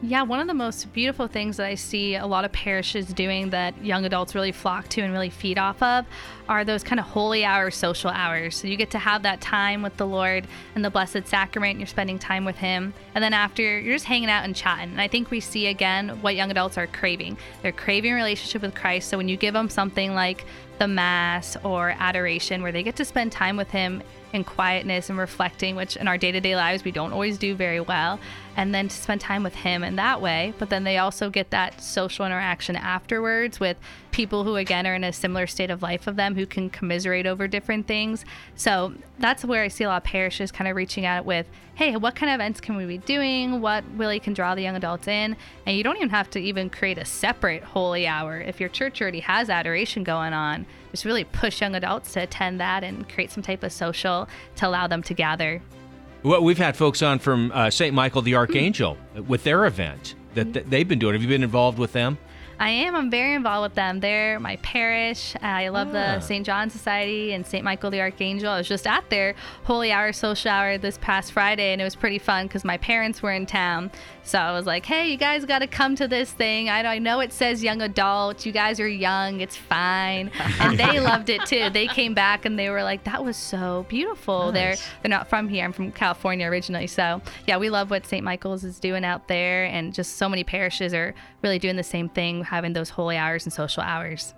Yeah, one of the most beautiful things that I see a lot of parishes doing that young adults really flock to and really feed off of are those kind of holy hour social hours. So you get to have that time with the Lord and the Blessed Sacrament. You're spending time with Him. And then after, you're just hanging out and chatting. And I think we see again what young adults are craving. They're craving a relationship with Christ. So when you give them something like the Mass or adoration, where they get to spend time with Him in quietness and reflecting, which in our day to day lives we don't always do very well, and then to spend time with Him in that way. But then they also get that social interaction afterwards with people who, again, are in a similar state of life of them who can commiserate over different things. So that's where I see a lot of parishes kind of reaching out with, hey, what kind of events can we be doing? What really can draw the young adults in? And you don't even have to even create a separate holy hour. If your church already has adoration going on, just really push young adults to attend that and create some type of social to allow them to gather. Well, we've had folks on from uh, St. Michael the Archangel with their event that, that they've been doing. Have you been involved with them? I am. I'm very involved with them. They're my parish. I love Ah. the St. John Society and St. Michael the Archangel. I was just at their Holy Hour Social Hour this past Friday, and it was pretty fun because my parents were in town. So I was like, hey, you guys got to come to this thing. I, I know it says young adult. You guys are young. It's fine. And they loved it too. They came back and they were like, that was so beautiful. They're, they're not from here. I'm from California originally. So yeah, we love what St. Michael's is doing out there. And just so many parishes are really doing the same thing, having those holy hours and social hours.